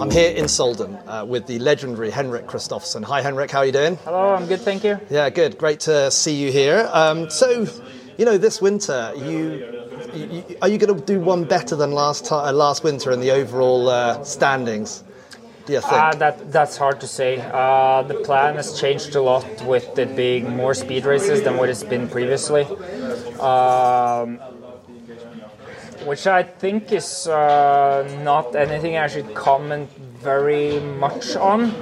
I'm here in Sölden uh, with the legendary Henrik Kristoffersen. Hi, Henrik. How are you doing? Hello, I'm good, thank you. Yeah, good. Great to see you here. Um, so, you know, this winter, you, you are you going to do one better than last time, uh, last winter in the overall uh, standings? Do you think? Uh, that that's hard to say. Uh, the plan has changed a lot with it being more speed races than what it's been previously. Um, which I think is uh, not anything I should comment very much on.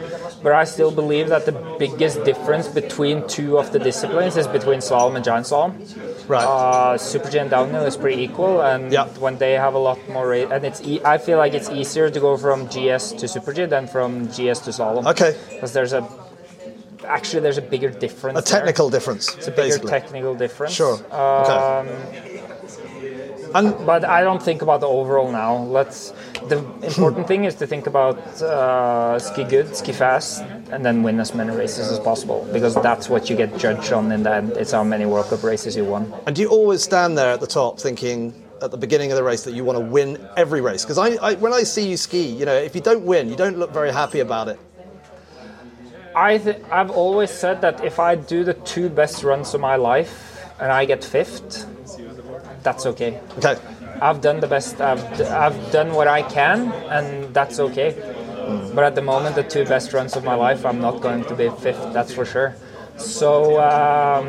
But I still believe that the biggest difference between two of the disciplines is between slalom and giant slalom. Right. Uh, Super G and downhill is pretty equal, and Yep. when they have a lot more, ra- and it's e- I feel like it's easier to go from GS to Super G than from GS to slalom. Okay. Because there's a actually there's a bigger difference. a technical difference, It's a bigger basically. technical difference. Sure. Um, and but I don't think about the overall now. Let's. The important thing is to think about uh, ski good, ski fast, and then win as many races as possible because that's what you get judged on in the end. It's how many World Cup races you won. And do you always stand there at the top thinking at the beginning of the race that you want to win every race? Because I, I, when I see you ski, you know, if you don't win, you don't look very happy about it. I th- I've always said that if I do the two best runs of my life and I get fifth, that's okay. Okay. I've done the best. I've, I've done what I can, and that's okay. But at the moment, the two best runs of my life, I'm not going to be fifth. That's for sure. So, um,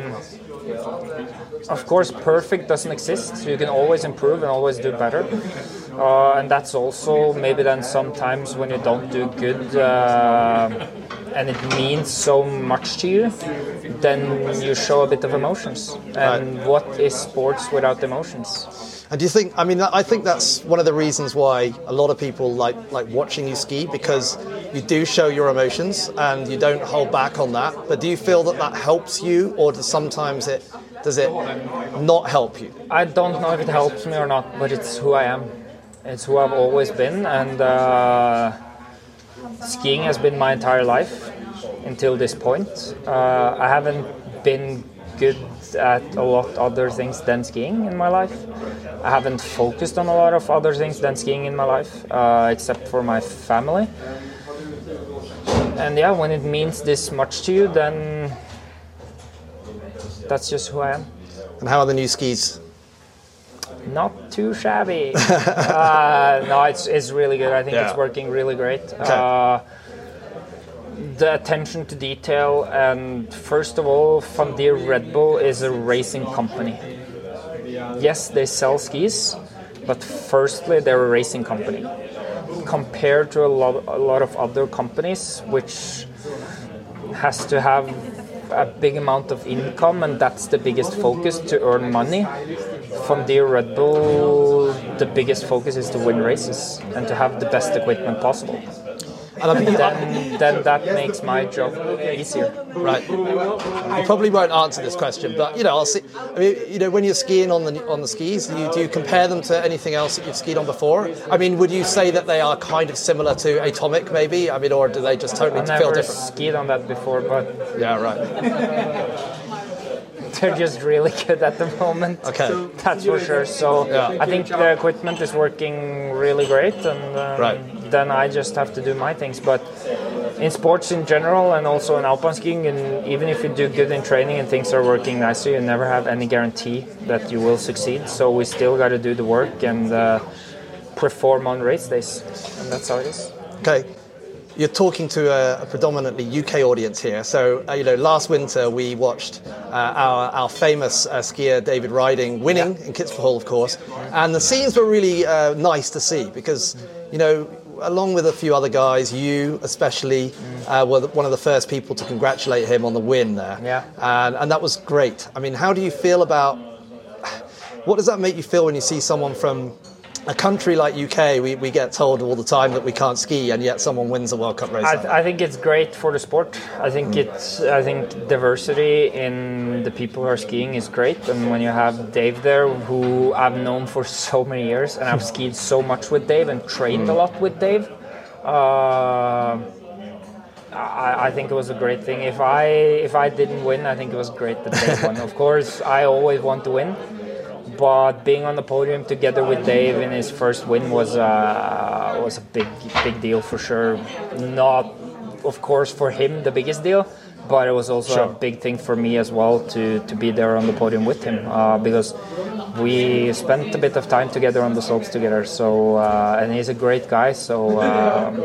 of course, perfect doesn't exist. So you can always improve and always do better. Uh, and that's also maybe then sometimes when you don't do good uh, and it means so much to you, then you show a bit of emotions. And what is sports without emotions? And do you think? I mean, I think that's one of the reasons why a lot of people like like watching you ski because you do show your emotions and you don't hold back on that. But do you feel that that helps you, or does sometimes it does it not help you? I don't know if it helps me or not, but it's who I am. It's who I've always been, and uh, skiing has been my entire life until this point. Uh, I haven't been good at a lot other things than skiing in my life. I haven't focused on a lot of other things than skiing in my life, uh, except for my family. And yeah, when it means this much to you, then that's just who I am. And how are the new skis? Not too shabby. uh, no, it's, it's really good. I think Yeah. it's working really great. Uh, the attention to detail, and first of all, Van Deer Red Bull is a racing company. Yes, they sell skis, but firstly, they're a racing company. Compared to a lot, a lot of other companies, which has to have a big amount of income, and that's the biggest focus to earn money. Van Deer Red Bull, the biggest focus is to win races and to have the best equipment possible. And I mean, Then, then that makes my job easier. right. You probably won't answer this question, but you know, I'll see. I mean, you know, when you're skiing on the on the skis, do you, do you compare them to anything else that you've skied on before? I mean, would you say that they are kind of similar to Atomic, maybe? I mean, or do they just totally I've feel never different? skied on that before, but Yeah, right. they're just really good at the moment. Okay. That's for sure. So Yeah. I think the equipment is working really great, and um, Right. then I just have to do my things. But in sports in general, and also in alpine skiing, and even if you do good in training and things are working nicely, you never have any guarantee that you will succeed. So we still got to do the work and uh, perform on race days, and that's how it is. Okay. You're talking to a, a predominantly UK audience here. So, uh, you know, last winter we watched uh, our, our famous uh, skier David Ryding winning in Kitzbühel, Hall, of course. And the scenes were really uh, nice to see because, you know, along with a few other guys, you especially uh, were one of the first people to congratulate him on the win there. Yeah. And, and that was great. I mean, how do you feel about what does that make you feel when you see someone from a country like UK? We, we get told all the time that we can't ski, and yet someone wins a World Cup race. I. I think it's great for the sport. I think it's. I think diversity in the people who are skiing is great, and when you have Dave there, who I've known for so many years, and I've skied so much with Dave and trained a lot with Dave. Uh, I, I think it was a great thing. If I if I didn't win, I think it was great that Dave won. Of course, I always want to win, but being on the podium together with Dave in his first win was uh, was a big big deal for sure. Not, of course, for him the biggest deal, but it was also Sure. a big thing for me as well to to be there on the podium with him uh, because we spent a bit of time together on the slopes together. So uh, and he's a great guy. So. Um,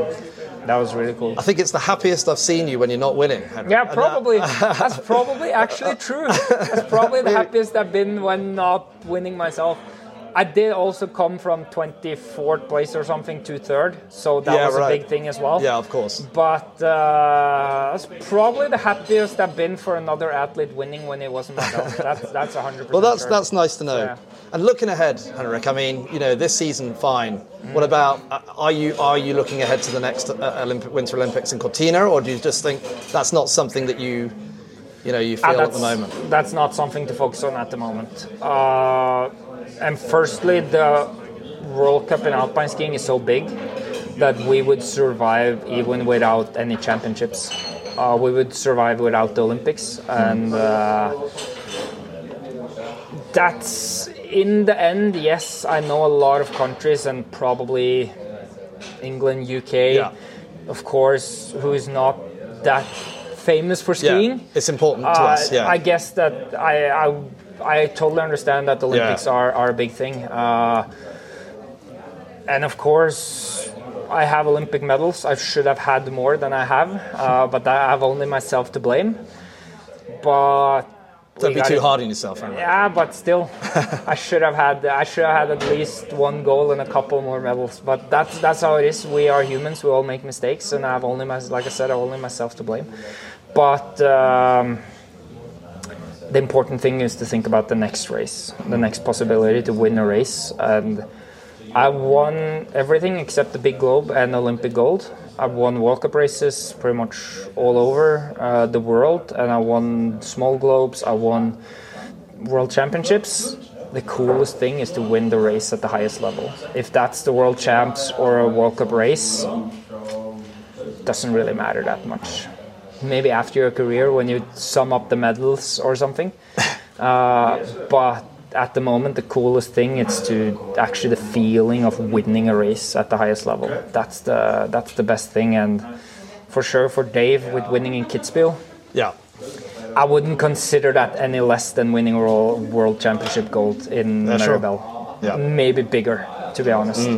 that was really cool. I think it's the happiest I've seen you when you're not winning. Henrik. Yeah, And that- probably. That's probably actually true. That's probably the happiest I've been when not winning myself. I did also come from 24th place or something to third, so that Yeah, was right. a big thing as well. Yeah, of course. But uh, that's probably the happiest I've been for another athlete winning when it wasn't myself. that's that's 100%. Well, that's sure. that's nice to know. Yeah. And looking ahead, Henrik, I mean, you know, this season, fine. What about? Uh, are you are you looking ahead to the next uh, Olympic, Winter Olympics in Cortina, or do you just think that's not something that you, you know, you Ah, feel at the moment? That's not something to focus on at the moment. Uh, and firstly, the World Cup in alpine skiing is so big that we would survive even without any championships. Uh, we would survive without the Olympics, and uh, that's in the end. Yes, I know a lot of countries, and probably England, UK, Yeah. of course, who is not that famous for skiing. Yeah, it's important to Uh, us. Yeah. I guess that I, I I totally understand that the Olympics are, are a big thing. Uh, and of course, I have Olympic medals. I should have had more than I have, uh, but I have only myself to blame. But Don't be too hard on yourself, Henrik. yeah, but still, I should have had I should have had at least one goal and a couple more medals. But that's that's how it is. We are humans. We all make mistakes, and I have only my like I said, I only myself to blame. But um, the important thing is to think about the next race, the next possibility to win a race, and I won everything except the big globe and Olympic gold. I've won World Cup races pretty much all over uh, the world, and I won small globes. I won World Championships. The coolest thing is to win the race at the highest level. If that's the World Champs or a World Cup race, doesn't really matter that much. Maybe after your career when you sum up the medals or something. Uh, but at the moment, the coolest thing is to actually the feeling of winning a race at the highest level. That's the that's the best thing, and for sure for Dave with winning in Kitzbühel, Yeah. I wouldn't consider that any less than winning world, world championship gold in Yeah, sure. Yeah. Maybe bigger, to be honest,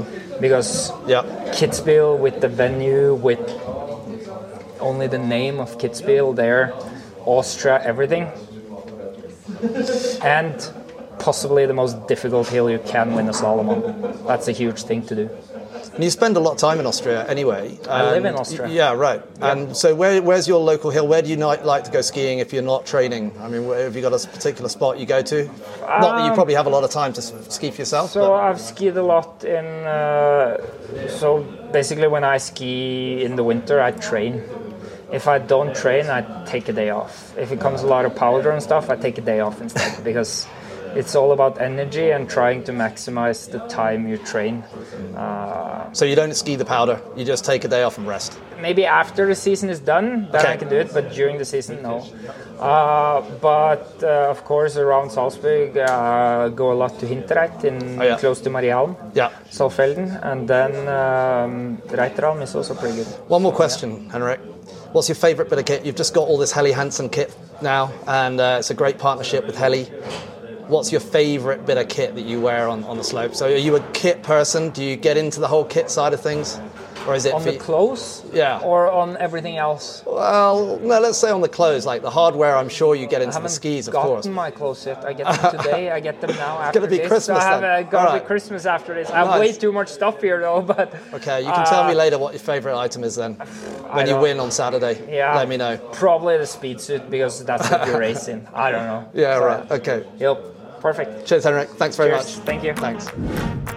because Yeah. Kitzbühel with the venue, with only the name of Kitzbühel there, Austria, everything, and possibly the most difficult hill you can win a slalom on. That's a huge thing to do. And you spend a lot of time in Austria anyway. I live in Austria. Yeah, right. And so, where, where's your local hill? Where do you like to go skiing if you're not training? I mean, where, have you got a particular spot you go to? not that you probably have a lot of time to ski for yourself. Um, So but- I've skied a lot in. Uh, so basically, when I ski in the winter, I train. If I don't train, I take a day off. If it comes a lot of powder and stuff, I take a day off instead because it's all about energy and trying to maximize the time you train. so you don't ski the powder. You just take a day off and rest. Maybe after the season is done, then Okay. I can do it. But during the season, no. Uh, but uh, of course, around Salzburg, uh, go a lot to Hinterreit in Oh, yeah. close to Maria Alm. Yeah. Saalfelden, and then um, Reiteralm is also pretty good. One more question, Henrik. What's your favourite bit of kit? You've just got all this Helly Hansen kit now, and uh, it's a great partnership with Helly. What's your favourite bit of kit that you wear on, on the slope? So, are you a kit person? Do you get into the whole kit side of things, or is it On the clothes, Yeah. or on everything else. well, no, let's say on the clothes, like the hardware. I'm sure you get into the skis, of gotten my clothes yet. I get them today. I get them now. After gonna be this. Christmas I have uh, gonna Alright. be Christmas after this. I have way too much stuff here though. But Okay, you can tell me Uh, later what your favourite item is then. When you win on Saturday, yeah, let me know. Probably the speed suit because that's what you're racing. I don't know. Yeah, So, right. Okay. Yep. Perfect. Cheers, Henrik. Thanks very Cheers. much. Thank you. Thanks.